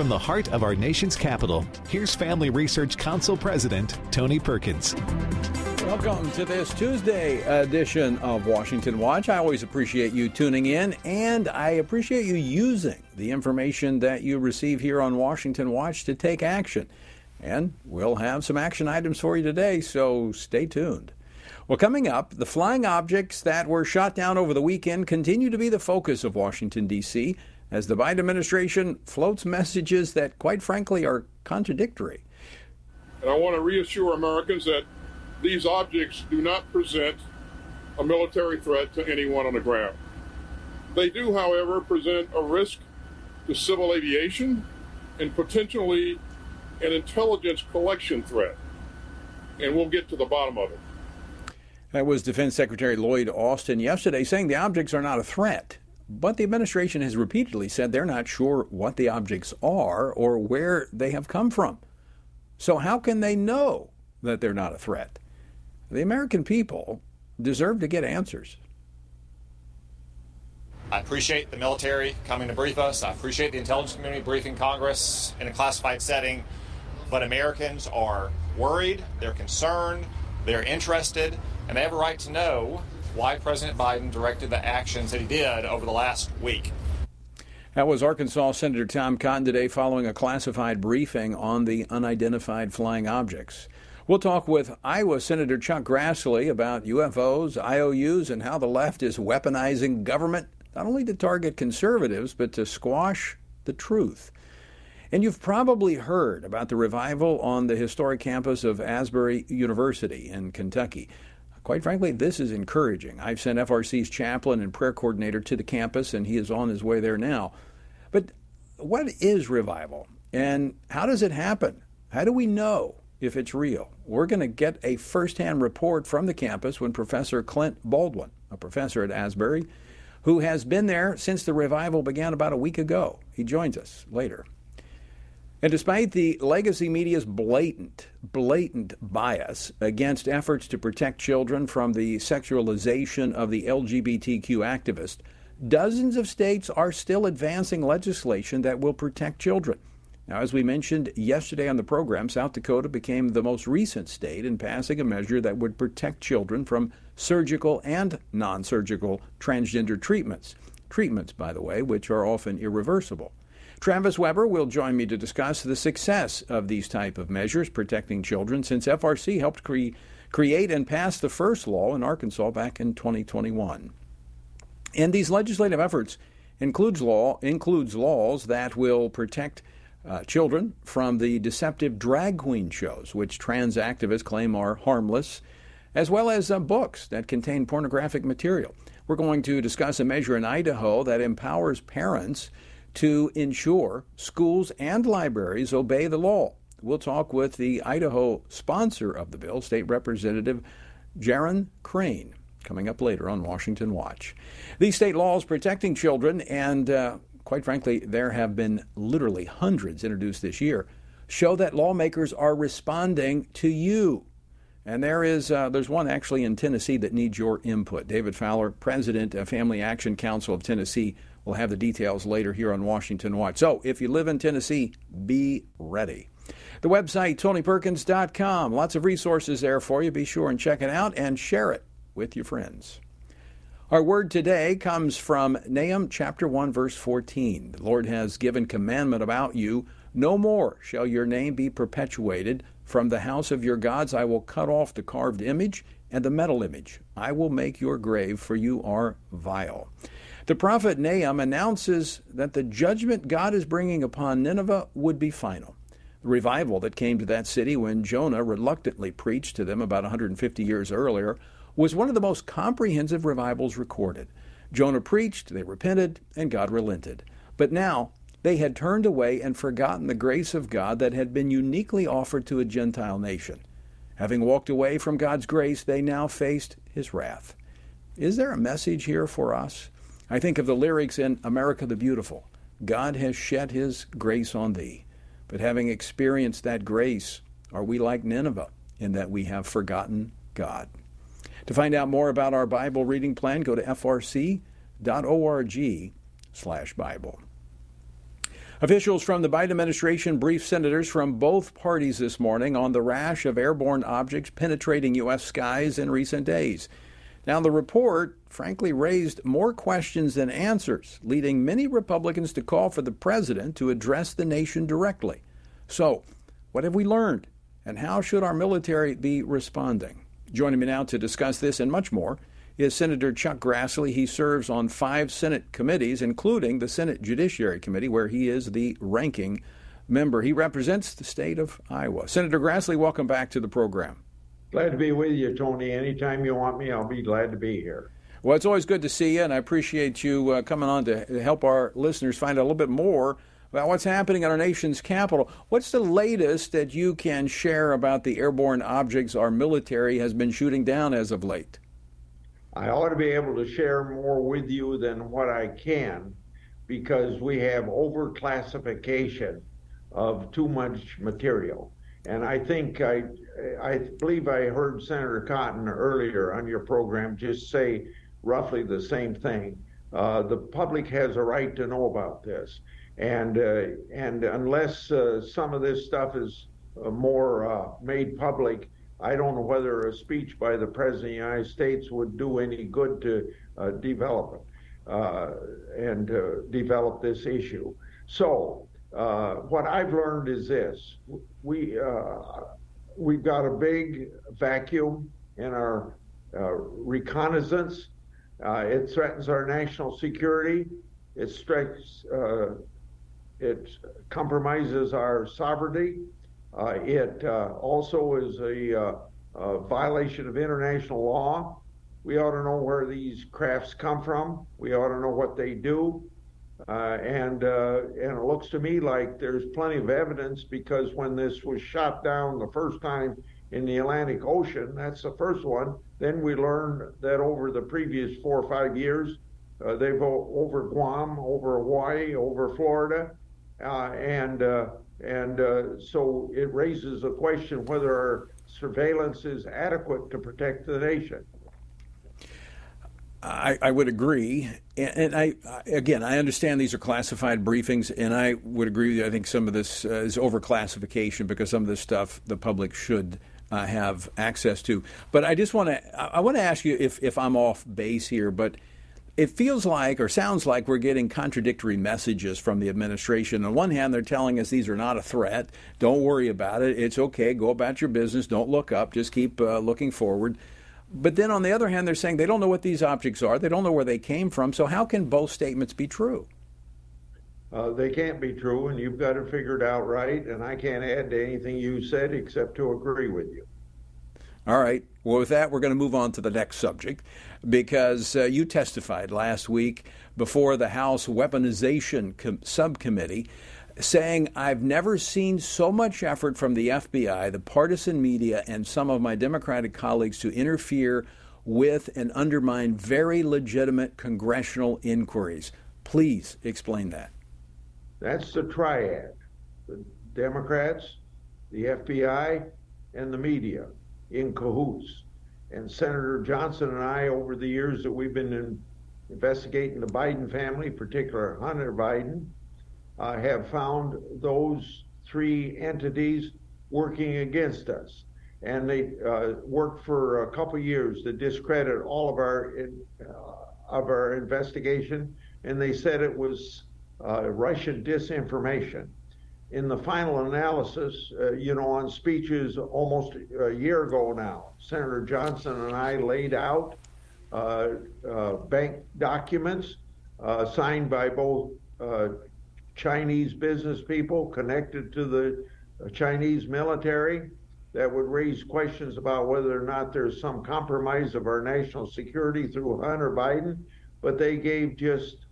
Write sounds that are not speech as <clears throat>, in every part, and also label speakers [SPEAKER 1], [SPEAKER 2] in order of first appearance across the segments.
[SPEAKER 1] from the heart of our nation's capital, here's Family Research Council President Tony Perkins.
[SPEAKER 2] Welcome to this Tuesday edition of Washington Watch. I always appreciate you tuning in, and I appreciate you using the information that you receive here on Washington Watch to take action. And we'll have some action items for you today, so stay tuned. Well, coming up, the flying objects that were shot down over the weekend continue to be the focus of Washington, D.C as the Biden administration floats messages that, quite frankly, are contradictory.
[SPEAKER 3] And I want to reassure Americans that these objects do not present a military threat to anyone on the ground. They do, however, present a risk to civil aviation and potentially an intelligence collection threat. And we'll get to the bottom of it.
[SPEAKER 2] That was Defense Secretary Lloyd Austin yesterday saying the objects are not a threat. But the administration has repeatedly said they're not sure what the objects are or where they have come from. So, how can they know that they're not a threat? The American people deserve to get answers.
[SPEAKER 4] I appreciate the military coming to brief us. I appreciate the intelligence community briefing Congress in a classified setting. But Americans are worried, they're concerned, they're interested, and they have a right to know why President Biden directed the actions that he did over the last week.
[SPEAKER 2] That was Arkansas Senator Tom Cotton today following a classified briefing on the unidentified flying objects. We'll talk with Iowa Senator Chuck Grassley about UFOs, IOUs, and how the left is weaponizing government not only to target conservatives, but to squash the truth. And you've probably heard about the revival on the historic campus of Asbury University in Kentucky. Quite frankly, this is encouraging. I've sent FRC's chaplain and prayer coordinator to the campus, and he is on his way there now. But what is revival, and how does it happen? How do we know if it's real? We're going to get a firsthand report from the campus when Professor Clint Baldwin, a professor at Asbury, who has been there since the revival began about a week ago. He joins us later. And despite the legacy media's blatant, blatant bias against efforts to protect children from the sexualization of the LGBTQ activist, dozens of states are still advancing legislation that will protect children. Now, as we mentioned yesterday on the program, South Dakota became the most recent state in passing a measure that would protect children from surgical and non surgical transgender treatments. Treatments, by the way, which are often irreversible. Travis Weber will join me to discuss the success of these type of measures protecting children since FRC helped cre- create and pass the first law in Arkansas back in 2021. And these legislative efforts includes law includes laws that will protect uh, children from the deceptive drag queen shows, which trans activists claim are harmless, as well as uh, books that contain pornographic material. We're going to discuss a measure in Idaho that empowers parents to ensure schools and libraries obey the law. We'll talk with the Idaho sponsor of the bill, State Representative Jaron Crane, coming up later on Washington Watch. These state laws protecting children, and uh, quite frankly, there have been literally hundreds introduced this year, show that lawmakers are responding to you. And there is uh, there's one actually in Tennessee that needs your input. David Fowler, president of Family Action Council of Tennessee, We'll have the details later here on Washington Watch. So if you live in Tennessee, be ready. The website, tonyperkins.com. Lots of resources there for you. Be sure and check it out and share it with your friends. Our word today comes from Nahum chapter 1 verse 14. The Lord has given commandment about you, no more shall your name be perpetuated from the house of your gods I will cut off the carved image and the metal image. I will make your grave for you are vile. The prophet Nahum announces that the judgment God is bringing upon Nineveh would be final. The revival that came to that city when Jonah reluctantly preached to them about 150 years earlier was one of the most comprehensive revivals recorded. Jonah preached, they repented, and God relented. But now, they had turned away and forgotten the grace of God that had been uniquely offered to a Gentile nation. Having walked away from God's grace, they now faced his wrath. Is there a message here for us? I think of the lyrics in America the Beautiful God has shed his grace on thee. But having experienced that grace, are we like Nineveh in that we have forgotten God? To find out more about our Bible reading plan, go to frc.org slash Bible. Officials from the Biden administration briefed senators from both parties this morning on the rash of airborne objects penetrating U.S. skies in recent days. Now, the report frankly raised more questions than answers, leading many Republicans to call for the president to address the nation directly. So, what have we learned, and how should our military be responding? Joining me now to discuss this and much more is Senator Chuck Grassley. He serves on five Senate committees, including the Senate Judiciary Committee, where he is the ranking member. He represents the state of Iowa. Senator Grassley, welcome back to the program.
[SPEAKER 5] Glad to be with you, Tony. Anytime you want me, I'll be glad to be here.
[SPEAKER 2] Well, it's always good to see you, and I appreciate you uh, coming on to help our listeners find out a little bit more about what's happening in our nation's capital. What's the latest that you can share about the airborne objects our military has been shooting down as of late?
[SPEAKER 5] I ought to be able to share more with you than what I can because we have overclassification of too much material. And I think I, I believe I heard Senator Cotton earlier on your program just say roughly the same thing. Uh, the public has a right to know about this, and uh, and unless uh, some of this stuff is uh, more uh, made public, I don't know whether a speech by the President of the United States would do any good to uh, develop it and develop this issue. So, uh, what I've learned is this: we uh, we've got a big vacuum in our uh, reconnaissance. it threatens our national security. It strikes. it compromises our sovereignty uh, it uh, also is a, uh, a, violation of international law. We ought to know where these crafts come from. We ought to know what they do. Uh, and uh, and it looks to me like there's plenty of evidence because when this was shot down the first time in the Atlantic Ocean, that's the first one. Then we learned that over the previous four or five years, uh, they've over Guam, over Hawaii, over Florida, and and uh, so it raises the question whether our surveillance is adequate to protect the nation.
[SPEAKER 2] I, I would agree, and, I again I understand these are classified briefings, and I would agree. With you. I think some of this uh, is overclassification because some of this stuff the public should uh, have access to. But I just want to I want to ask you if if I'm off base here, but it feels like or sounds like we're getting contradictory messages from the administration. On one hand, they're telling us these are not a threat. Don't worry about it. It's okay. Go about your business. Don't look up. Just keep uh, looking forward. But then on the other hand, they're saying they don't know what these objects are. They don't know where they came from. So how can both statements be true?
[SPEAKER 5] Uh, they can't be true, and you've got to figure it out right. And I can't add to anything you said except to agree with you.
[SPEAKER 2] All right. Well, with that, we're going to move on to the next subject because uh, you testified last week before the House Weaponization Com- Subcommittee saying, I've never seen so much effort from the FBI, the partisan media, and some of my Democratic colleagues to interfere with and undermine very legitimate congressional inquiries. Please explain that.
[SPEAKER 5] That's the triad the Democrats, the FBI, and the media in cahoots. And Senator Johnson and I, over the years that we've been in, investigating the Biden family, particularly Hunter Biden, uh, have found those three entities working against us. And they uh, worked for a couple years to discredit all of our uh, of our investigation, and they said it was uh, Russian disinformation in the final analysis, uh, you know, on speeches almost a year ago now, Senator Johnson and I laid out uh, bank documents signed by both Chinese business people connected to the uh, Chinese military that would raise questions about whether or not there's some compromise of our national security through Hunter Biden. But they gave just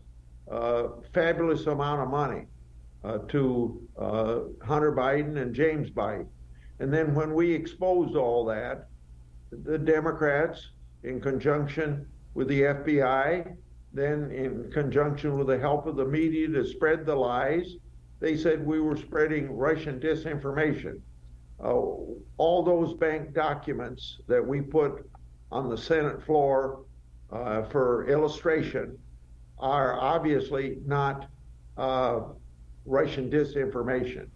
[SPEAKER 5] a fabulous amount of money uh, to uh, Hunter Biden and James Biden. And then when we exposed all that, the Democrats, in conjunction with the FBI, then in conjunction with the help of the media to spread the lies, they said we were spreading Russian disinformation. Uh, all those bank documents that we put on the Senate floor uh, for illustration are obviously not uh, Russian disinformation.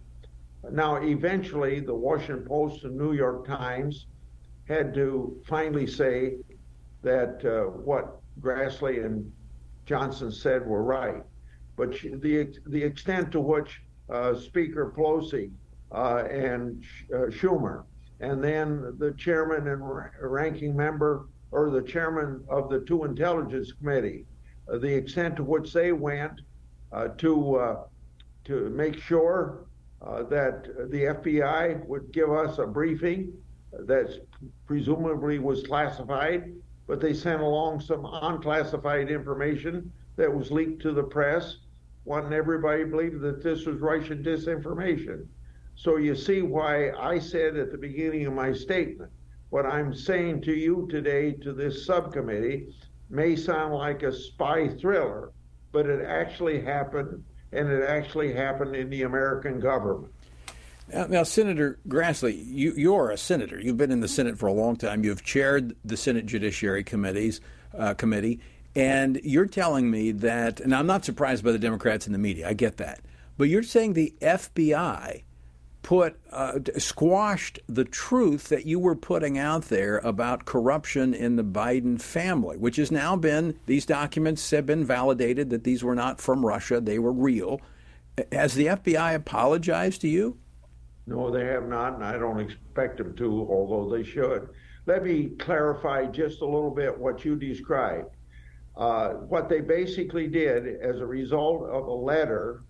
[SPEAKER 5] Now, eventually, the Washington Post and New York Times had to finally say that uh, what Grassley and Johnson said we were right. But the, the extent to which uh, Speaker Pelosi uh, and uh, Schumer, and then the chairman and ranking member, or the chairman of the two intelligence committee, uh, the extent to which they went uh, to to make sure that the FBI would give us a briefing that presumably was classified, but they sent along some unclassified information that was leaked to the press, wanting everybody to believe that this was Russian disinformation. So you see why I said at the beginning of my statement, what I'm saying to you today to this subcommittee may sound like a spy thriller, but it actually happened, and it actually happened in the American government.
[SPEAKER 2] Now, Senator Grassley, you, you're a senator. You've been in the Senate for a long time. You've chaired the Senate Judiciary Committees uh, Committee, and you're telling me that. And I'm not surprised by the Democrats and the media. I get that, but you're saying the FBI put uh, squashed the truth that you were putting out there about corruption in the Biden family, which has now been these documents have been validated that these were not from Russia; they were real. Has the FBI apologized to you?
[SPEAKER 5] No, they have not, and I don't expect them to, although they should. Let me clarify just a little bit what you described. Uh, what they basically did as a result of a letter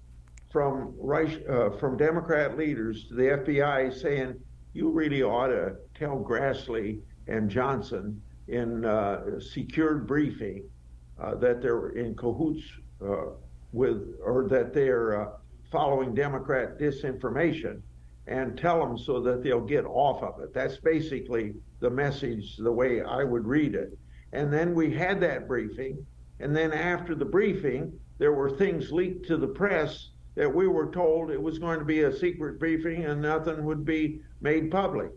[SPEAKER 5] from uh, from Democrat leaders to the FBI saying you really ought to tell Grassley and Johnson in uh, secured briefing uh, that they're in cahoots uh, with or that they're uh, following Democrat disinformation and tell them so that they'll get off of it. That's basically the message, the way I would read it. And then we had that briefing. And then after the briefing, there were things leaked to the press that we were told it was going to be a secret briefing and nothing would be made public.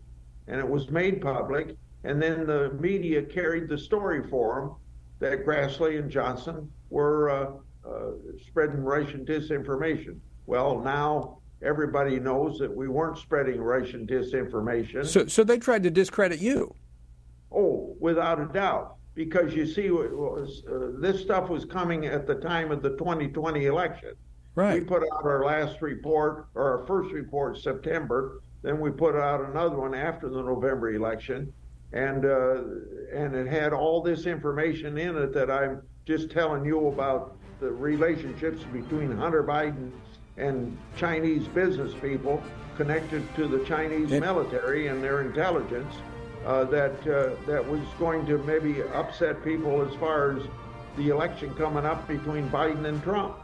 [SPEAKER 5] And it was made public, and then the media carried the story for them that Grassley and Johnson were uh, uh, spreading Russian disinformation. Well, now everybody knows that we weren't spreading Russian disinformation.
[SPEAKER 2] So, so they tried to discredit you.
[SPEAKER 5] Oh, without a doubt, because you see, was, uh, this stuff was coming at the time of the 2020 election.
[SPEAKER 2] Right.
[SPEAKER 5] We put out our last report, or our first report, September. Then we put out another one after the November election, and uh, and it had all this information in it that I'm just telling you about the relationships between Hunter Biden and Chinese business people connected to the Chinese it, military and their intelligence. Uh, that uh, that was going to maybe upset people as far as the election coming up between Biden and Trump.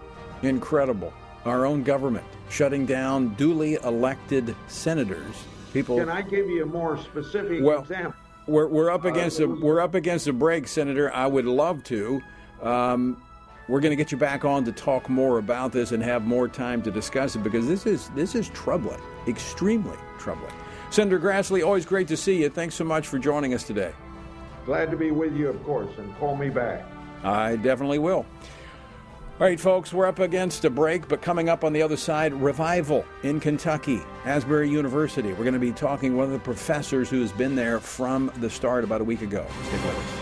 [SPEAKER 2] Incredible. Our own government shutting down duly elected senators. People.
[SPEAKER 5] Can I give you a more specific well, example?
[SPEAKER 2] We're, we're up against uh, a we're up against a break, Senator. I would love to. Um, we're going to get you back on to talk more about this and have more time to discuss it because this is this is troubling, extremely troubling. Senator Grassley, always great to see you. Thanks so much for joining us today.
[SPEAKER 5] Glad to be with you, of course, and call me back.
[SPEAKER 2] I definitely will. All right, folks, we're up against a break, but coming up on the other side, revival in Kentucky, Asbury University. We're going to be talking one of the professors who has been there from the start about a week ago. Stick with
[SPEAKER 6] us.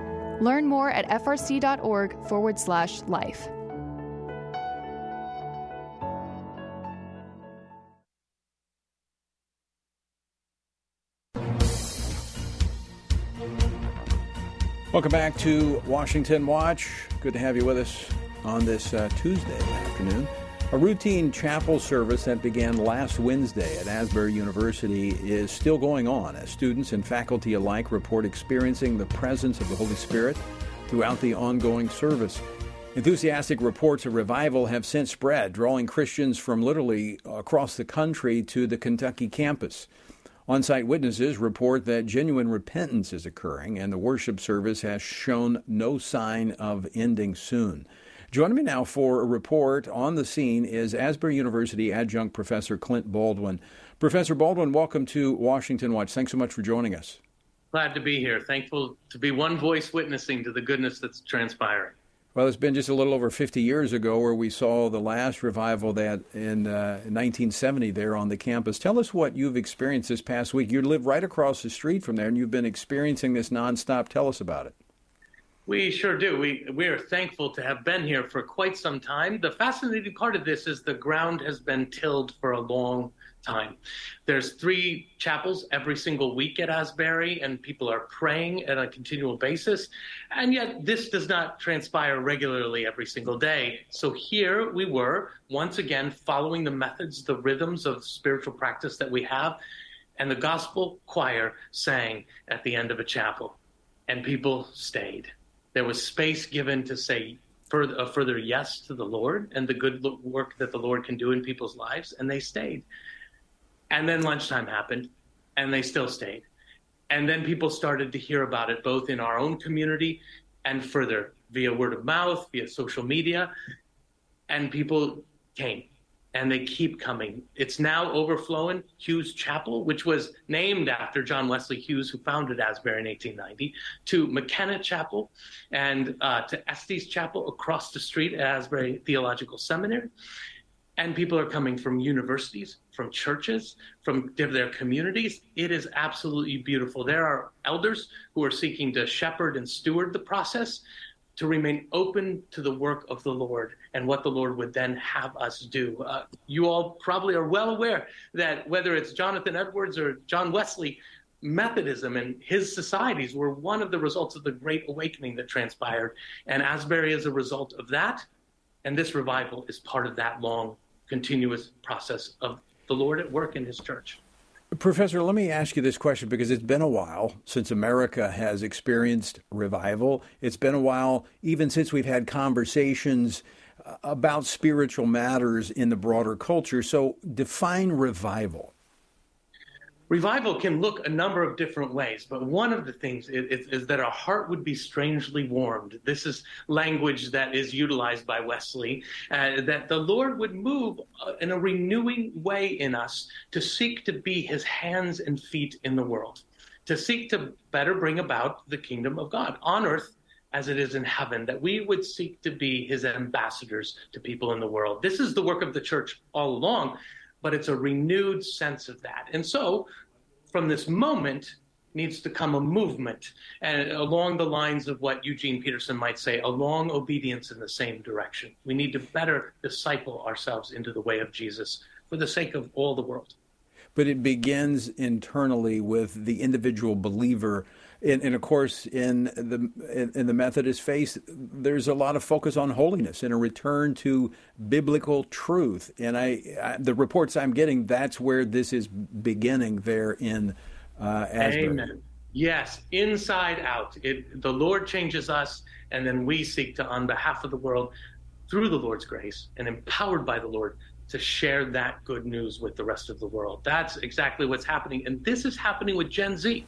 [SPEAKER 7] Learn more at frc.org forward slash life.
[SPEAKER 2] Welcome back to Washington Watch. Good to have you with us on this uh, Tuesday afternoon. A routine chapel service that began last Wednesday at Asbury University is still going on as students and faculty alike report experiencing the presence of the Holy Spirit throughout the ongoing service. Enthusiastic reports of revival have since spread, drawing Christians from literally across the country to the Kentucky campus. On site witnesses report that genuine repentance is occurring, and the worship service has shown no sign of ending soon. Joining me now for a report on the scene is Asbury University adjunct professor Clint Baldwin. Professor Baldwin, welcome to Washington Watch. Thanks so much for joining us.
[SPEAKER 8] Glad to be here. Thankful to be one voice witnessing to the goodness that's transpiring.
[SPEAKER 2] Well, it's been just a little over 50 years ago where we saw the last revival that in, uh, 1970 there on the campus. Tell us what you've experienced this past week. You live right across the street from there, and you've been experiencing this nonstop. Tell us about it.
[SPEAKER 8] We sure do. We we are thankful to have been here for quite some time. The fascinating part of this is the ground has been tilled for a long time. There's three chapels every single week at Asbury, and people are praying at a continual basis. And yet, this does not transpire regularly every single day. So here we were, once again, following the methods, the rhythms of spiritual practice that we have. And the gospel choir sang at the end of a chapel, and people stayed there was space given to say further, a further yes to the Lord and the good work that the Lord can do in people's lives, and they stayed. And then lunchtime happened, and they still stayed. And then people started to hear about it both in our own community and further via word of mouth, via social media. And people came and they keep coming. It's now overflowing Hughes Chapel, which was named after John Wesley Hughes, who founded Asbury in 1890, to McKenna Chapel and uh, to Estes Chapel across the street at Asbury Theological Seminary. And people are coming from universities, from churches, from their communities. It is absolutely beautiful. There are elders who are seeking to shepherd and steward the process to remain open to the work of the Lord and what the Lord would then have us do. Uh, you all probably are well aware that whether it's Jonathan Edwards or John Wesley, Methodism and his societies were one of the results of the Great Awakening that transpired. And Asbury is a result of that. And this revival is part of that long, continuous process of the Lord at work in his church.
[SPEAKER 2] Professor, let me ask you this question because it's been a while since America has experienced revival. It's been a while, even since we've had conversations uh, about spiritual matters in the broader culture. So, define revival.
[SPEAKER 8] Revival can look a number of different ways, but one of the things is, is, that our heart would be strangely warmed. This is language that is utilized by Wesley, uh, that the Lord would move uh, in a renewing way in us to seek to be his hands and feet in the world, to seek to better bring about the kingdom of God on earth as it is in heaven, that we would seek to be his ambassadors to people in the world. This is the work of the church all along but it's a renewed sense of that. And so, from this moment, needs to come a movement and along the lines of what Eugene Peterson might say, a long obedience in the same direction. We need to better disciple ourselves into the way of Jesus for the sake of all the world.
[SPEAKER 2] But it begins internally with the individual believer and, and of course, in the in, in, the Methodist faith, there's a lot of focus on holiness and a return to biblical truth. And I, I the reports I'm getting, that's where this is beginning there in uh, Asbury.
[SPEAKER 8] Amen. Yes, inside out. It, the Lord changes us, and then we seek to, on behalf of the world, through the Lord's grace and empowered by the Lord, to share that good news with the rest of the world. That's exactly what's happening. And this is happening with Gen Z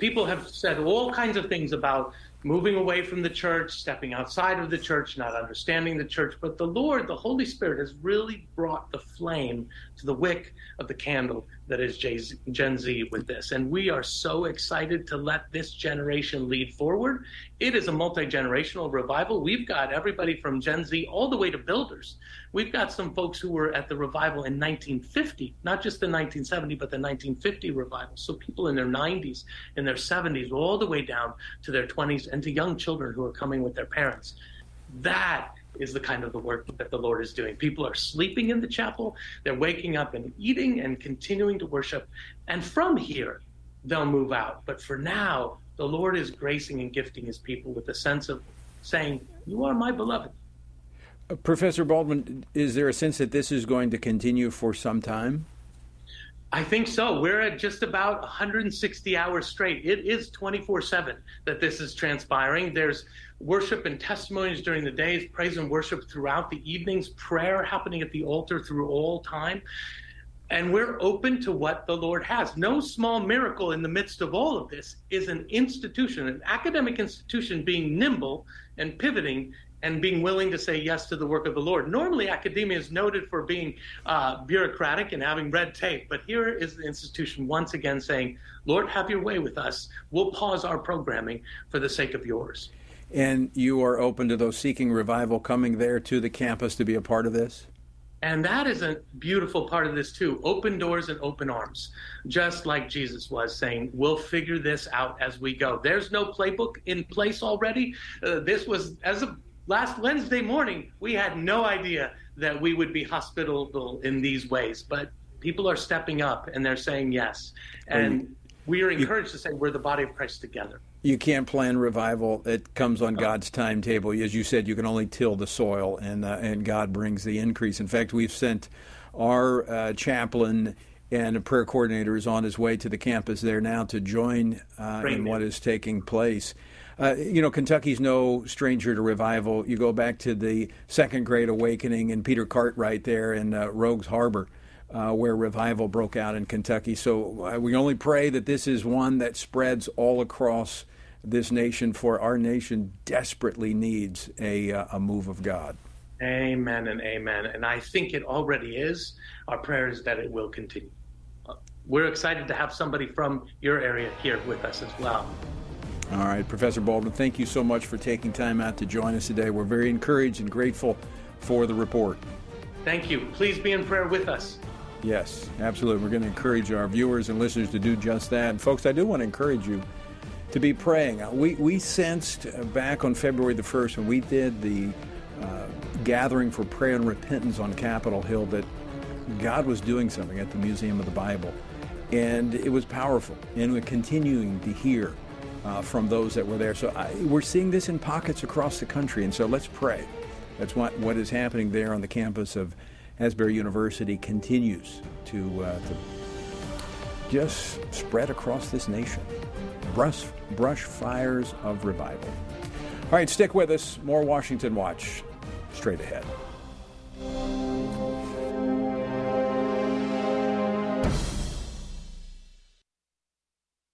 [SPEAKER 8] people have said all kinds of things about moving away from the church, stepping outside of the church, not understanding the church. But the Lord, the Holy Spirit, has really brought the flame to the wick of the candle that is Gen Z with this. And we are so excited to let this generation lead forward. It is a multi generational revival. We've got everybody from Gen Z all the way to builders We've got some folks who were at the revival in 1950, not just the 1970, but the 1950 revival. So people in their 90s, in their 70s, all the way down to their 20s, and to young children who are coming with their parents. That is the kind of the work that the Lord is doing. People are sleeping in the chapel, they're waking up and eating and continuing to worship. And from here, they'll move out. But for now, the Lord is gracing and gifting his people with a sense of saying, You are my beloved.
[SPEAKER 2] Uh, Professor Baldwin, is there a sense that this is going to continue for some time?
[SPEAKER 8] I think so. We're at just about 160 hours straight. It is 24 7 that this is transpiring. There's worship and testimonies during the days, praise and worship throughout the evenings, prayer happening at the altar through all time. And we're open to what the Lord has. No small miracle in the midst of all of this is an institution, an academic institution being nimble and pivoting and being willing to say yes to the work of the Lord. Normally, academia is noted for being uh, bureaucratic and having red tape, but here is the institution once again saying, Lord, have your way with us. We'll pause our programming for the sake of yours.
[SPEAKER 2] And you are open to those seeking revival coming there to the campus to be a part of this?
[SPEAKER 8] And that is a beautiful part of this too. Open doors and open arms, just like Jesus was saying, we'll figure this out as we go. There's no playbook in place already. Uh, this was, as of last Wednesday morning, we had no idea that we would be hospitable in these ways, but people are stepping up and they're saying yes. And we are encouraged to say we're the body of Christ together.
[SPEAKER 2] You can't plan revival. It comes on God's timetable. As you said, you can only till the soil, and, uh, and God brings the increase. In fact, we've sent our uh, chaplain and a prayer coordinator is on his way to the campus there now to join uh, in what is taking place. Uh, you know, Kentucky's no stranger to revival. You go back to the Second Great Awakening and Peter Cartwright there in uh, Rogues Harbor. Uh, where revival broke out in Kentucky. So uh, we only pray that this is one that spreads all across this nation, for our nation desperately needs a, uh, a move of God.
[SPEAKER 8] Amen and amen. And I think it already is. Our prayer is that it will continue. Uh, we're excited to have somebody from your area here with us as well.
[SPEAKER 2] All right, Professor Baldwin, thank you so much for taking time out to join us today. We're very encouraged and grateful for the report.
[SPEAKER 8] Thank you. Please be in prayer with us.
[SPEAKER 2] Yes, absolutely. We're going to encourage our viewers and listeners to do just that. And folks, I do want to encourage you to be praying. We, we sensed back on February the 1st when we did the uh, gathering for prayer and repentance on Capitol Hill that God was doing something at the Museum of the Bible. And it was powerful. And we're continuing to hear uh, from those that were there. So I, we're seeing this in pockets across the country, and so let's pray. That's what, what is happening there on the campus of Asbury University continues to, uh, to just spread across this nation. Brush, brush fires of revival. All right, stick with us. More Washington Watch straight ahead.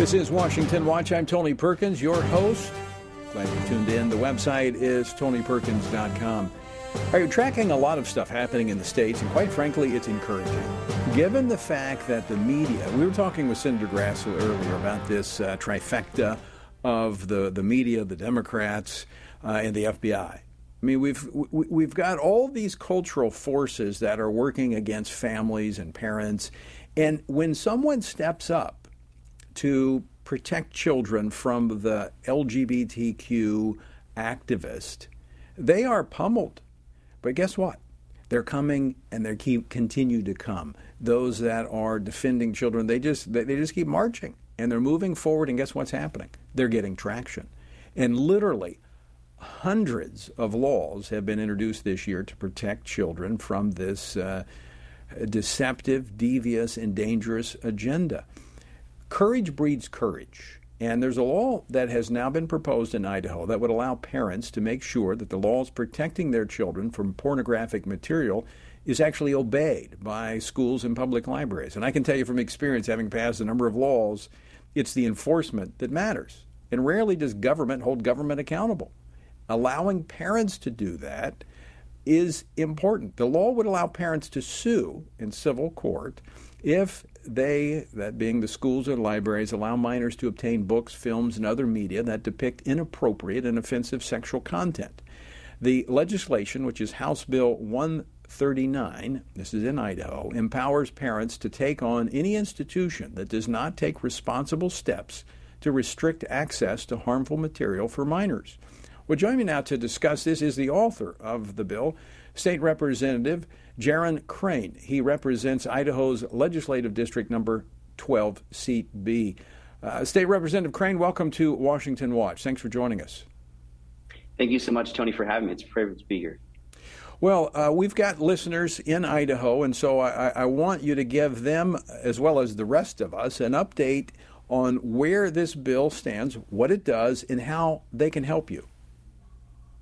[SPEAKER 2] This is Washington Watch. I'm Tony Perkins, your host. Glad you tuned in. The website is tonyperkins.com. Are you tracking a lot of stuff happening in the States? And quite frankly, it's encouraging. Given the fact that the media, we were talking with Senator Grassley earlier about this uh, trifecta of the, the media, the Democrats, uh, and the FBI. I mean, we've we've got all these cultural forces that are working against families and parents, and when someone steps up to protect children from the LGBTQ activist, they are pummeled. But guess what? They're coming and they keep continue to come. Those that are defending children, they just they, they just keep marching and they're moving forward. And guess what's happening? They're getting traction. And literally, hundreds of laws have been introduced this year to protect children from this uh, deceptive, devious, and dangerous agenda. Courage breeds courage. And there's a law that has now been proposed in Idaho that would allow parents to make sure that the laws protecting their children from pornographic material is actually obeyed by schools and public libraries. And I can tell you from experience, having passed a number of laws, it's the enforcement that matters. And rarely does government hold government accountable. Allowing parents to do that is important. The law would allow parents to sue in civil court if they, that being the schools or libraries, allow minors to obtain books, films, and other media that depict inappropriate and offensive sexual content. The legislation, which is House Bill 139, this is in Idaho, empowers parents to take on any institution that does not take responsible steps to restrict access to harmful material for minors. Well, joining me now to discuss this is the author of the bill, State Representative Jaron Crane. He represents Idaho's legislative district number 12, seat B. Uh, State Representative Crane, welcome to Washington Watch. Thanks for joining us.
[SPEAKER 9] Thank you so much, Tony, for having me. It's a privilege to be here.
[SPEAKER 2] Well, uh, we've got listeners in Idaho, and so I, I, want you to give them, as well as the rest of us, an update on where this bill stands, what it does, and how they can help you.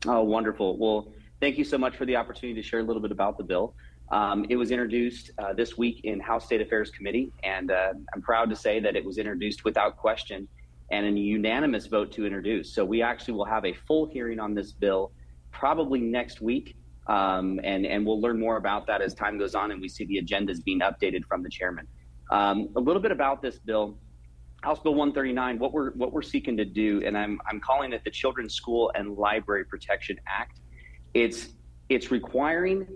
[SPEAKER 9] Oh, wonderful. Well, thank you so much for the opportunity to share a little bit about the bill. Um, it was introduced uh, this week in House State Affairs Committee, and uh, I'm proud to say that it was introduced without question and a unanimous vote to introduce. So we actually will have a full hearing on this bill probably next week, um, and and we'll learn more about that as time goes on and we see the agendas being updated from the chairman. Um, a little bit about this bill. House Bill 139, what we're what we're seeking to do, and I'm I'm calling it the Children's School and Library Protection Act. It's it's requiring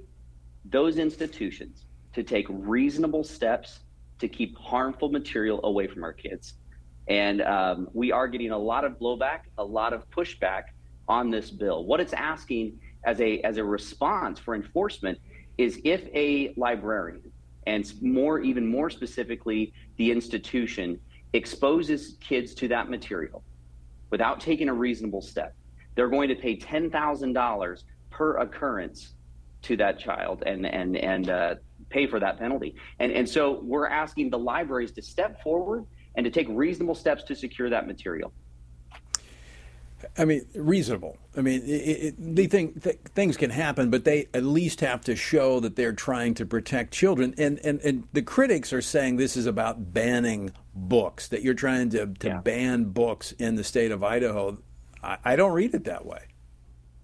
[SPEAKER 9] those institutions to take reasonable steps to keep harmful material away from our kids. And um, we are getting a lot of blowback, a lot of pushback on this bill. What it's asking as a as a response for enforcement is if a librarian and more even more specifically the institution exposes kids to that material without taking a reasonable step they're going to pay $10,000 per occurrence to that child and and and uh, pay for that penalty and and so we're asking the libraries to step forward and to take reasonable steps to secure that material
[SPEAKER 2] I mean, reasonable. I mean, it, it, they think th- things can happen, but they at least have to show that they're trying to protect children. And, and, and the critics are saying this is about banning books, that you're trying to, to yeah. ban books in the state of Idaho. I, I, don't read it that way.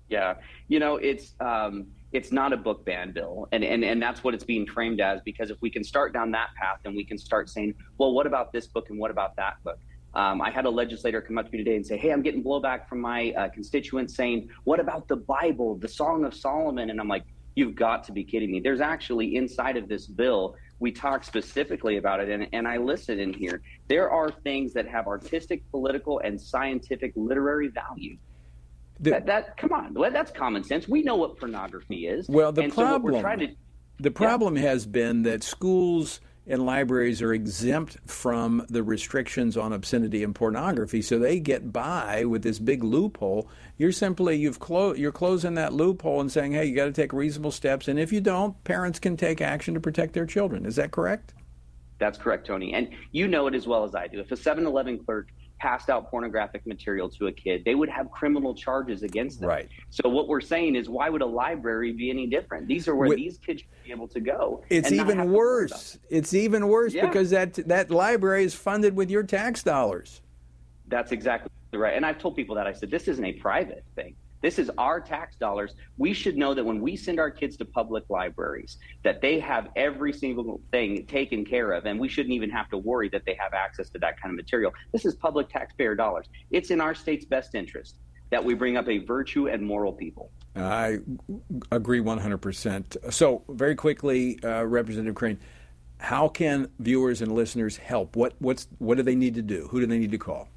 [SPEAKER 9] Yeah. You know, it's. Um, it's not a book ban bill and, and and that's what it's being framed as because if we can start down that path then we can start saying well what about this book and what about that book um, I had a legislator come up to me today and say, Hey, I'm getting blowback from my uh, constituents saying, What about the Bible, the Song of Solomon? And I'm like, You've got to be kidding me. There's actually inside of this bill, we talk specifically about it, and, and I listed in here. There are things that have artistic, political, and scientific literary value. The, that, that come on, that's common sense. We know what pornography is.
[SPEAKER 2] Well, the and problem, so to, the problem yeah. has been that schools and libraries are exempt from the restrictions on obscenity and pornography, so they get by with this big loophole. You're simply you've clo- you're closing that loophole and saying, "Hey, you got to take reasonable steps," and if you don't, parents can take action to protect their children. Is that correct?
[SPEAKER 9] That's correct, Tony. And you know it as well as I do. If a 7-Eleven clerk passed out pornographic material to a kid, they would have criminal charges against them.
[SPEAKER 2] Right.
[SPEAKER 9] So what we're saying is, why would a library be any different? These are where With, these kids should be able to go.
[SPEAKER 2] It's even worse. It's even worse yeah. because that that library is funded with your tax dollars.
[SPEAKER 9] That's exactly right. And I've told people that I said this isn't a private thing. This is our tax dollars. We should know that when we send our kids to public libraries, that they have every single thing taken care of, and we shouldn't even have to worry that they have access to that kind of material. This is public taxpayer dollars. It's in our state's best interest that we bring up a virtue and moral people.
[SPEAKER 2] I agree 100%. So, very quickly, uh, Representative Crane, how can viewers and listeners help? What, what's, what do they need to do? Who do they need to call?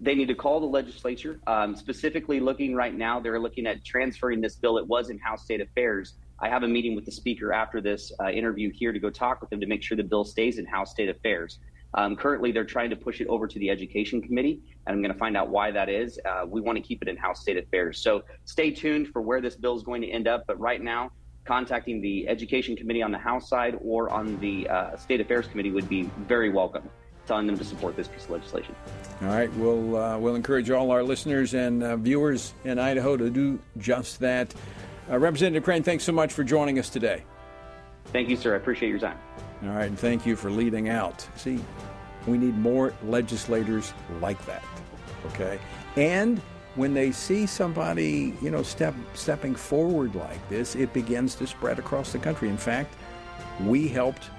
[SPEAKER 9] They need to call the legislature. Um, specifically, looking right now, they're looking at transferring this bill. It was in House State Affairs. I have a meeting with the speaker after this uh, interview here to go talk with him to make sure the bill stays in House State Affairs. Um, currently, they're trying to push it over to the Education Committee, and I'm going to find out why that is. Uh, we want to keep it in House State Affairs. So stay tuned for where this bill is going to end up. But right now, contacting the Education Committee on the House side or on the uh, State Affairs Committee would be very welcome telling them to support this piece of legislation.
[SPEAKER 2] All right, we'll uh, we'll encourage all our listeners and uh, viewers in Idaho to do just that. Uh, Representative Crane, thanks so much for joining us today.
[SPEAKER 9] Thank you, sir. I appreciate your time.
[SPEAKER 2] All right, and thank you for leading out. See, we need more legislators like that. Okay, and when they see somebody, you know, step stepping forward like this, it begins to spread across the country. In fact, we helped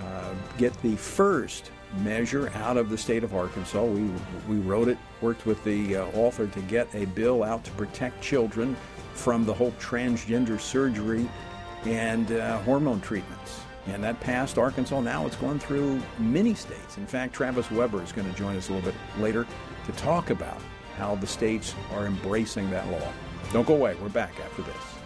[SPEAKER 2] uh, get the first measure out of the state of Arkansas. We, we wrote it, worked with the uh, author to get a bill out to protect children from the whole transgender surgery and uh, hormone treatments. And that passed Arkansas. Now it's going through many states. In fact, Travis Weber is going to join us a little bit later to talk about how the states are embracing that law. Don't go away. We're back after this.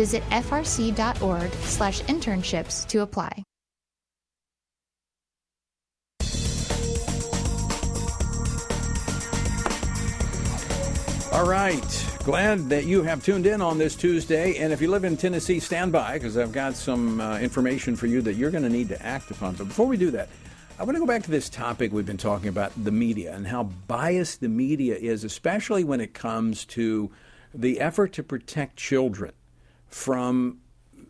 [SPEAKER 10] Visit frc.org slash internships to apply.
[SPEAKER 2] All right. Glad that you have tuned in on this Tuesday. And if you live in Tennessee, stand by because I've got some uh, information for you that you're going to need to act upon. But before we do that, I want to go back to this topic we've been talking about the media and how biased the media is, especially when it comes to the effort to protect children from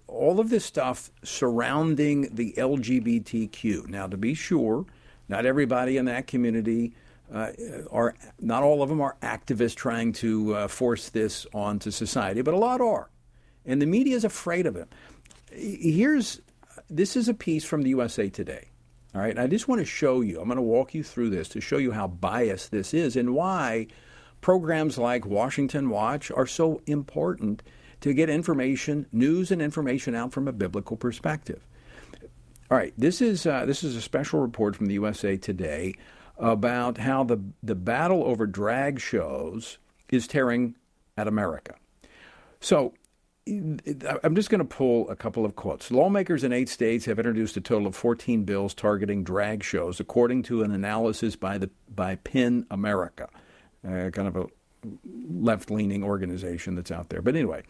[SPEAKER 2] all of this stuff surrounding the LGBTQ. Now, to be sure, not everybody in that community uh, are not all of them are activists trying to uh, force this onto society, but a lot are, and the media is afraid of it. Here's this is a piece from the USA Today. All right, I just want to show you. I'm going to walk you through this to show you how biased this is and why programs like Washington Watch are so important to get information, news, and information out from a biblical perspective. All right, this is uh, this is a special report from the USA Today about how the, the battle over drag shows is tearing at America. So I'm just going to pull a couple of quotes. Lawmakers in eight states have introduced a total of 14 bills targeting drag shows, according to an analysis by the by PEN America, uh, kind of a left-leaning organization that's out there. But anyway,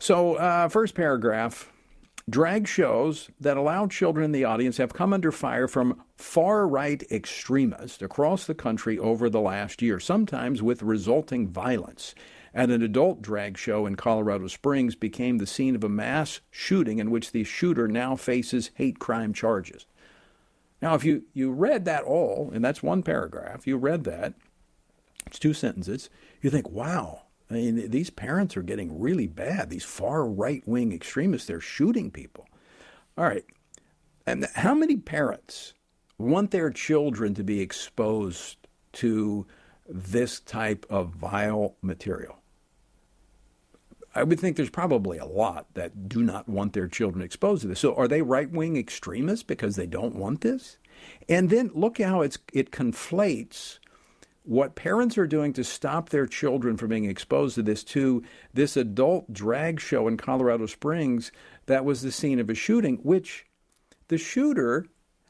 [SPEAKER 2] so uh, first paragraph Drag shows that allow children in the audience have come under fire from far right extremists across the country over the last year, sometimes with resulting violence. And an adult drag show in Colorado Springs became the scene of a mass shooting in which the shooter now faces hate crime charges. Now, if you, you read that all, and that's one paragraph, you read that, it's two sentences, you think, wow, I mean, these parents are getting really bad. These far right wing extremists, they're shooting people. All right. And how many parents want their children to be exposed to this type of vile material? I would think there's probably a lot that do not want their children exposed to this. So are they right wing extremists because they don't want this? And then look how it's, it conflates what parents are doing to stop their children from being exposed to this to this adult drag show in Colorado Springs that was the scene of a shooting, which the shooter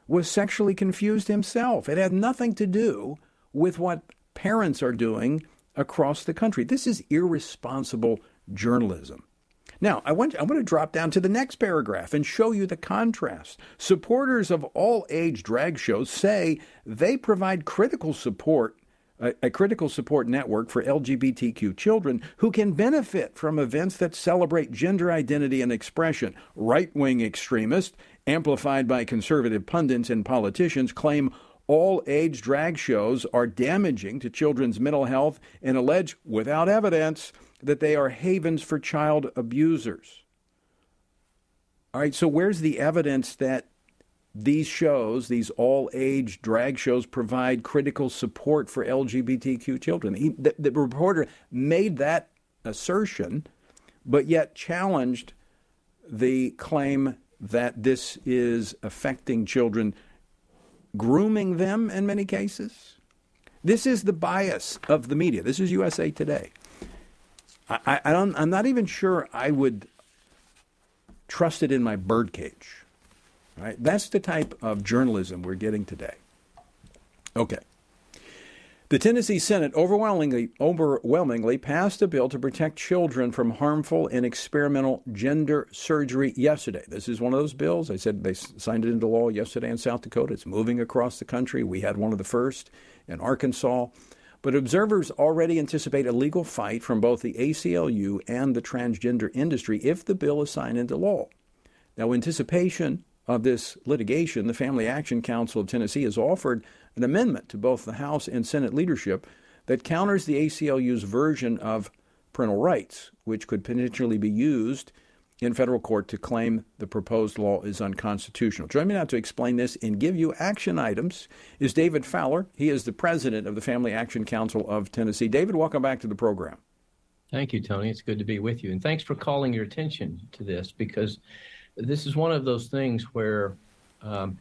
[SPEAKER 2] was sexually confused himself. It had nothing to do with what parents are doing across the country. This is irresponsible journalism. Now, I want, I want to drop down to the next paragraph and show you the contrast. Supporters of all age drag shows say they provide critical support a, a, critical support network for LGBTQ children who can benefit from events that celebrate gender identity and expression. Right wing extremists, amplified by conservative pundits and politicians, claim all age drag shows are damaging to children's mental health and allege, without evidence, that they are havens for child abusers. All right, so where's the evidence that these shows, these all age drag shows, provide critical support for LGBTQ children? He, the, the reporter made that assertion, but yet challenged the claim that this is affecting children grooming them in many cases. This is the bias of the media. This is USA Today. I, I I'm not even sure I would trust it in my birdcage. Right? That's the type of journalism we're getting today. Okay. The Tennessee Senate overwhelmingly, overwhelmingly passed a bill to protect children from harmful and experimental gender surgery yesterday. This is one of those bills. I said they signed it into law yesterday in South Dakota. It's moving across the country. We had one of the first in Arkansas. But observers already anticipate a legal fight from both the ACLU and the transgender industry if the bill is signed into law. Now, anticipation of this litigation, the Family Action Council of Tennessee has offered an amendment to both the House and Senate leadership that counters the ACLU's version of parental rights, which could potentially be used in federal court to claim the proposed law is unconstitutional. Join me now to explain this and give you action items is David Fowler. He is the president of the Family Action Council of Tennessee. David, welcome back to the program.
[SPEAKER 11] Thank you, Tony. It's good to be with you. And thanks for calling your attention to this because this is one of those things where um,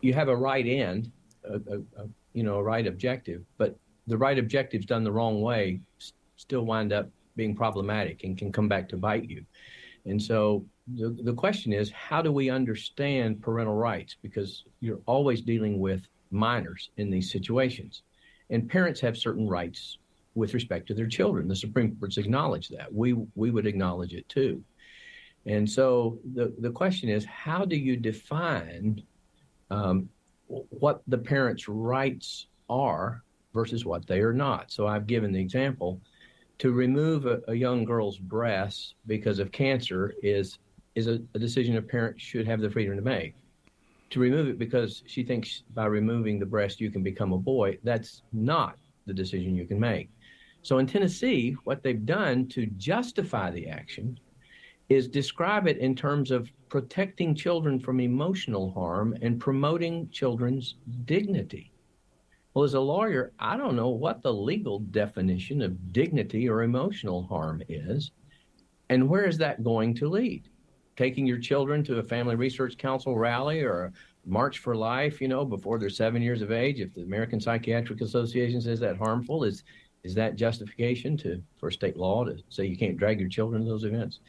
[SPEAKER 11] you have a right end a, a, a, you know a right objective, but the right objectives done the wrong way still wind up being problematic and can come back to bite you. And so the, the question is, how do we understand parental rights? Because you're always dealing with minors in these situations. And parents have certain rights with respect to their children. The Supreme Court's acknowledged that. We, we would acknowledge it too. And so the, the question is, how do you define um, what the parents' rights are versus what they are not. So I've given the example to remove a, a young girl's breasts because of cancer is is a, a, decision a parent should have the freedom to make. To remove it because she thinks by removing the breast you can become a boy, that's not the decision you can make. So in Tennessee, what they've done to justify the action is describe it in terms of protecting children from emotional harm and promoting children's dignity. Well, as a lawyer, I don't know what the legal definition of dignity or emotional harm is, and where is that going to lead? Taking your children to a Family Research Council rally or a March for Life, you know, before they're seven years of age, if the American Psychiatric Association says that harmful, is is that justification to for state law to say you can't drag your children to those events?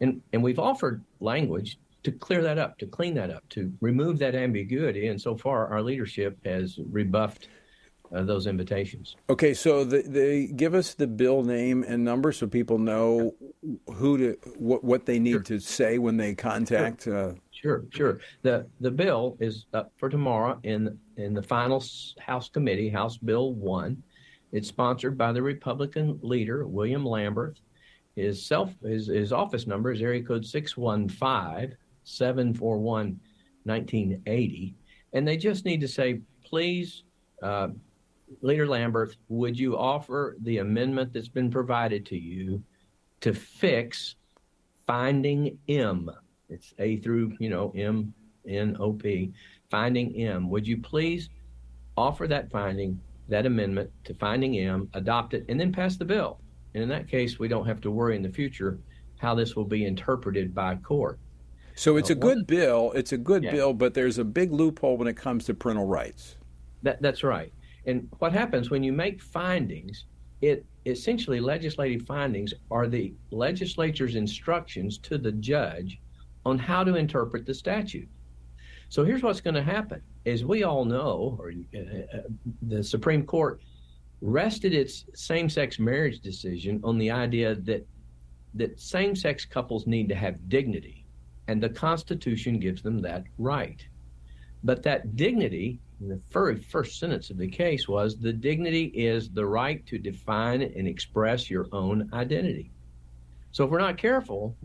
[SPEAKER 11] And, and we've offered language to clear that up, to clean that up, to remove that ambiguity. And so far, our leadership has rebuffed uh, those invitations.
[SPEAKER 2] Okay, so the, they give us the bill name and number so people know who to what what they need sure. to say when they contact.
[SPEAKER 11] Sure. Uh, sure, sure. The the bill is up for tomorrow in in the final House committee, House Bill One. It's sponsored by the Republican leader William Lamberth. His self his, his office number is area code 615 741 1980. And they just need to say, please, uh, Leader Lamberth, would you offer the amendment that's been provided to you to fix finding M? It's A through, you know, M N O P, finding M. Would you please offer that finding, that amendment to finding M, adopt it, and then pass the bill? And in that case, we don't have to worry in the future how this will be interpreted by court.
[SPEAKER 2] So it's uh, a good bill. It's a good yeah. bill, but there's a big loophole when it comes to parental rights.
[SPEAKER 11] That, that's right. And what happens when you make findings, it essentially legislative findings are the legislature's instructions to the judge on how to interpret the statute. So here's what's going to happen. As we all know, or uh, uh the Supreme Court rested its same-sex marriage decision on the idea that that same-sex couples need to have dignity and the constitution gives them that right but that dignity the very first sentence of the case was the dignity is the right to define and express your own identity. So if we're not careful,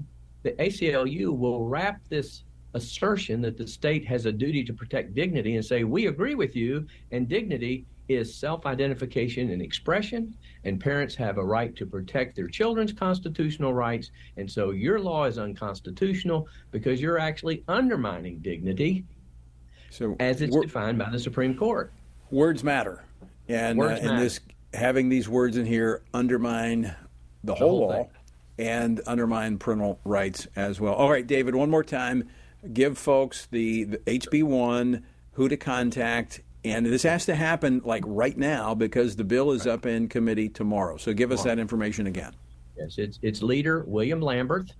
[SPEAKER 11] the ACLU will wrap this assertion that the state has a duty to protect dignity and say, we agree with you, and dignity is self identification and expression, and parents have a right to protect their children's constitutional rights. And so your law is unconstitutional because you're actually undermining dignity
[SPEAKER 2] so
[SPEAKER 11] as it's defined by the Supreme Court.
[SPEAKER 2] Words matter. And,
[SPEAKER 11] words
[SPEAKER 2] uh, and this having these words in here undermine the,
[SPEAKER 11] the
[SPEAKER 2] whole,
[SPEAKER 11] whole
[SPEAKER 2] law and undermine parental rights as well. All right, David, one more time. Give folks the, the HB1, who to contact, and this has to happen like right now because the bill is up in committee tomorrow. So give us that information again.
[SPEAKER 11] Yes, it's it's leader William Lamberth,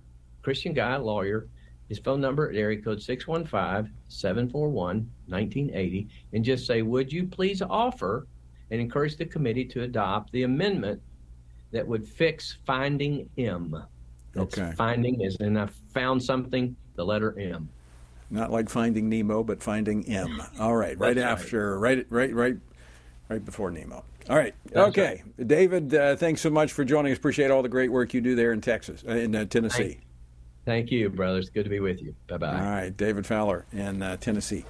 [SPEAKER 11] Christian guy, lawyer. His phone number at area code 615-741-1980 and just say, "Would you please offer and encourage the committee to adopt the amendment that would fix finding M." That's
[SPEAKER 2] Okay.
[SPEAKER 11] Finding is and I found something, the letter M.
[SPEAKER 2] Not like Finding Nemo, but Finding M. <laughs> All right, right
[SPEAKER 11] That's
[SPEAKER 2] after, right, right, right, right before Nemo. All right,
[SPEAKER 11] That's
[SPEAKER 2] okay, David. Uh, thanks so much for joining us. Appreciate all the great work you do there in Texas, uh, in uh, Tennessee.
[SPEAKER 11] Thank you, brothers. Good to be with you. Bye bye.
[SPEAKER 2] All right, David Fowler in uh, Tennessee.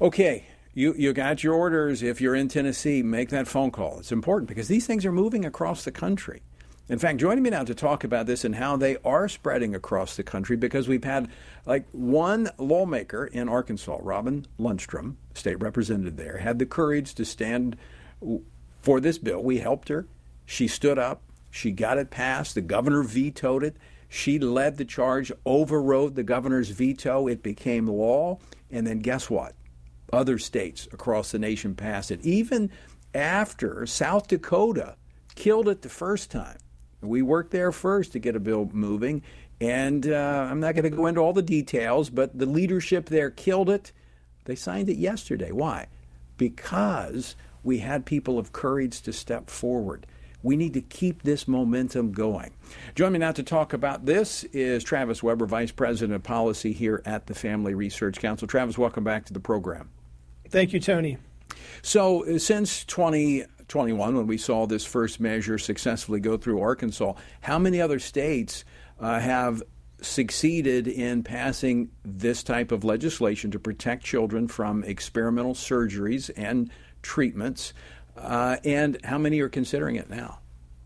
[SPEAKER 2] Okay, you you got your orders. If you're in Tennessee, make that phone call. It's important because these things are moving across the country. In fact, joining me now to talk about this and how they are spreading across the country because we've had like one lawmaker in Arkansas, Robin Lundstrum, state representative there, had the courage to stand for this bill. We helped her. She stood up. She got it passed. The governor vetoed it. She led the charge, overrode the governor's veto. It became law. And then guess what? Other states across the nation passed it. Even after South Dakota killed it the first time. We worked there first to get a bill moving. And uh, I'm not going to go into all the details, but the leadership there killed it. They signed it yesterday. Why? Because we had people of courage to step forward. We need to keep this momentum going. Join me now to talk about this is Travis Weber, Vice President of Policy here at the Family Research Council. Travis, welcome back to the program.
[SPEAKER 12] Thank you, Tony.
[SPEAKER 2] So, uh, since 20 21 when we saw this first measure successfully go through Arkansas. How many other states uh, have succeeded in passing this type of legislation to protect children from experimental surgeries and treatments? Uh, and how many are considering it now?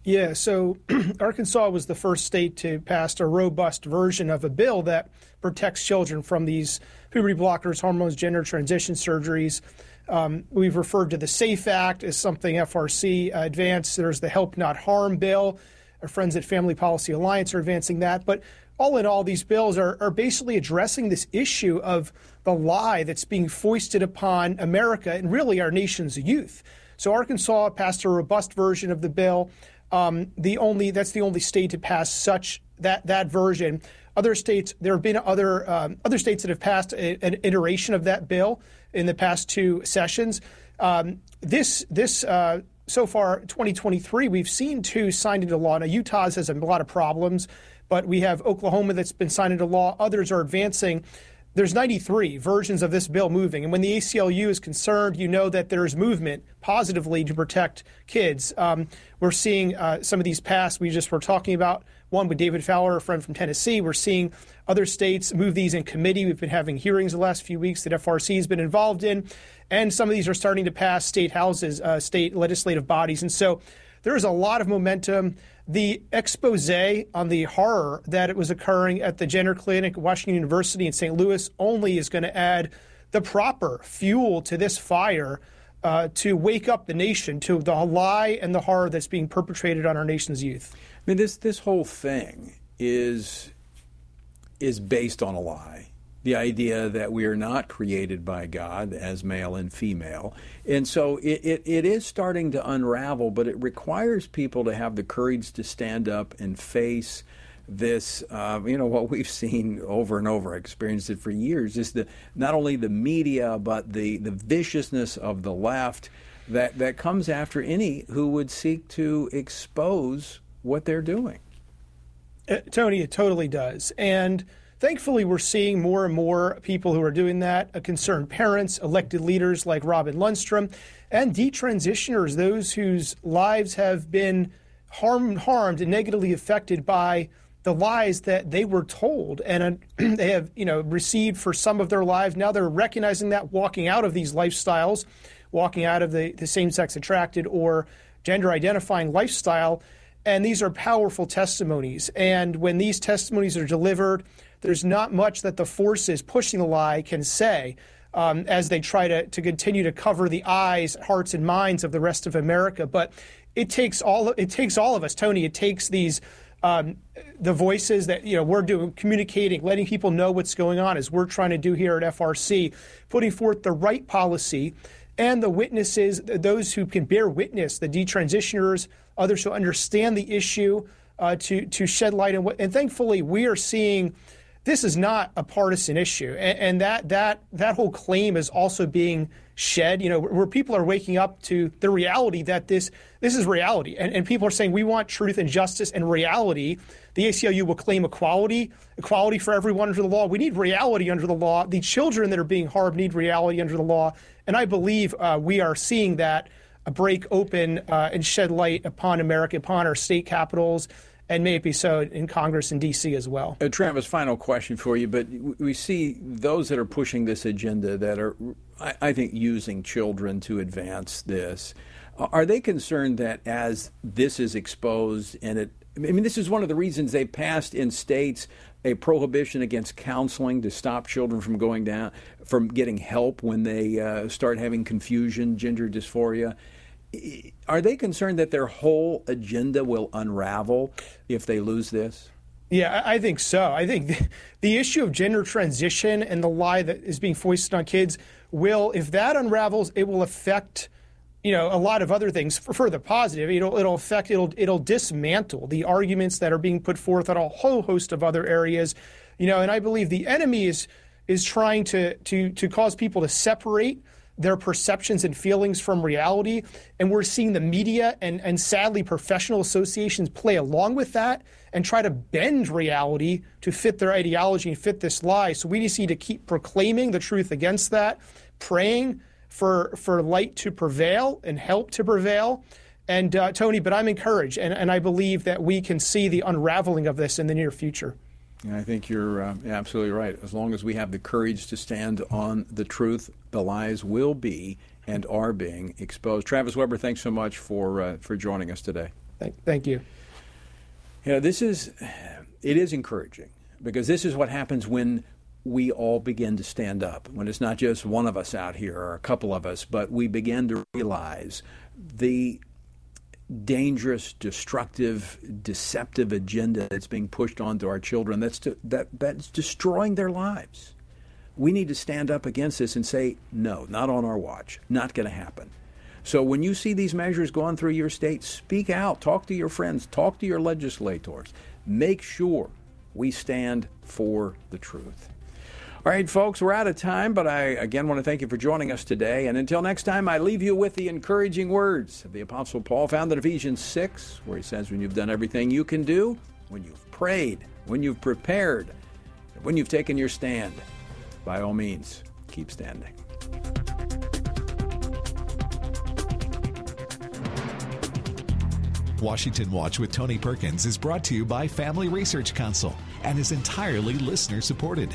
[SPEAKER 12] Yeah, so <clears throat> Arkansas was the first state to pass a robust version of a bill that protects children from these puberty blockers, hormones, gender transition surgeries. Um, we've referred to the SAFE Act as something FRC advanced. There's the Help Not Harm bill. Our friends at Family Policy Alliance are advancing that. But all in all, these bills are, are basically addressing this issue of the lie that's being foisted upon America and really our nation's youth. So Arkansas passed a robust version of the bill. Um, the only that's the only state to pass such that that version. Other states, there have been other um, other states that have passed a, an iteration of that bill in the past two sessions. Um, this this uh, so far 2023, we've seen two signed into law. Now Utah's has a lot of problems, but we have Oklahoma that's been signed into law. Others are advancing there's 93 versions of this bill moving. And when the ACLU is concerned, you know that there is movement positively to protect kids. Um, we're seeing uh, some of these pass. We just were talking about one with David Fowler, a friend from Tennessee. We're seeing other states move these in committee. We've been having hearings the last few weeks that FRC has been involved in. And some of these are starting to pass state houses, uh, state legislative bodies. And so there is a lot of momentum. The expose on the horror that it was occurring at the gender clinic at Washington University in St. Louis only is going to add the proper fuel to this fire uh, to wake up the nation to the lie and the horror that's being perpetrated on our nation's youth.
[SPEAKER 2] I mean, this this whole thing is is based on a lie. The idea that we are not created by God as male and female. And so it, it, it is starting to unravel, but it requires people to have the courage to stand up and face this, uh, you know, what we've seen over and over, I experienced it for years, is the not only the media, but the, the viciousness of the left that, that comes after any who would seek to expose what they're doing.
[SPEAKER 12] Uh, Tony, it totally does. And thankfully, we're seeing more and more people who are doing that, concerned parents, elected leaders like Robin Lundstrum, and detransitioners, those whose lives have been harmed, harmed and negatively affected by the lies that they were told and uh, <clears throat> they have you know received for some of their lives. Now they're recognizing that walking out of these lifestyles walking out of the, the same-sex attracted or gender identifying lifestyle and these are powerful testimonies. And when these testimonies are delivered there's not much that the forces pushing the lie can say um, as they try to, to continue to cover the eyes hearts and minds of the rest of america but it takes all it takes all of us tony it takes these um, the voices that you know we're doing, communicating, letting people know what's going on, as we're trying to do here at FRC, putting forth the right policy, and the witnesses, those who can bear witness, the detransitioners, others who understand the issue, uh, to to shed light on what. And thankfully, we are seeing this is not a partisan issue, and, and that that that whole claim is also being shed. You know, where people are waking up to the reality that this this is reality, and, and people are saying we want truth and justice and reality. The ACLU will claim equality, equality for everyone under the law. We need reality under the law. The children that are being harmed need reality under the law, and I believe uh, we are seeing that break open uh, and shed light upon America, upon our state capitals and may it be so in Congress and D.C. as well.
[SPEAKER 2] Uh, Travis, final question for you. But we see those that are pushing this agenda that are, I, I think, using children to advance this. Are they concerned that as this is exposed and it, I mean, this is one of the reasons they passed in states a prohibition against counseling to stop children from going down, from getting help when they uh, start having confusion, gender dysphoria are they concerned that their whole agenda will unravel if they lose this?
[SPEAKER 12] Yeah, I think so. I think the, issue of gender transition and the lie that is being foisted on kids will, if that unravels, it will affect, you know, a lot of other things for, for the positive. It'll it'll affect it'll it'll dismantle the arguments that are being put forth on a whole host of other areas, you know. And I believe the enemy is is trying to to to cause people to separate their perceptions and feelings from reality. And we're seeing the media and, and sadly professional associations play along with that and try to bend reality to fit their ideology and fit this lie. So we just need to keep proclaiming the truth against that, praying for, for light to prevail and help to prevail. And uh, Tony, but I'm encouraged, and, and I believe that we can see the unraveling of this in the near future.
[SPEAKER 2] I think you're uh, absolutely right. As long as we have the courage to stand on the truth, the lies will be and are being exposed. Travis Weber, thanks so much for uh, for joining us today.
[SPEAKER 12] Thank, thank you.
[SPEAKER 2] Yeah, this is it is encouraging because this is what happens when we all begin to stand up. When it's not just one of us out here or a couple of us, but we begin to realize the dangerous, destructive, deceptive agenda that's being pushed onto our children that's to, that that's destroying their lives. We need to stand up against this and say, no, not on our watch, not going to happen. So when you see these measures going through your state, speak out, talk to your friends, talk to your legislators. Make sure we stand for the truth. All right, folks, we're out of time, but I again want to thank you for joining us today. And until next time, I leave you with the encouraging words of the Apostle Paul found in Ephesians 6, where he says, When you've done everything you can do, when you've prayed, when you've prepared, when you've taken your stand, by all means, keep standing.
[SPEAKER 1] Washington Watch with Tony Perkins is brought to you by Family Research Council and is entirely listener supported.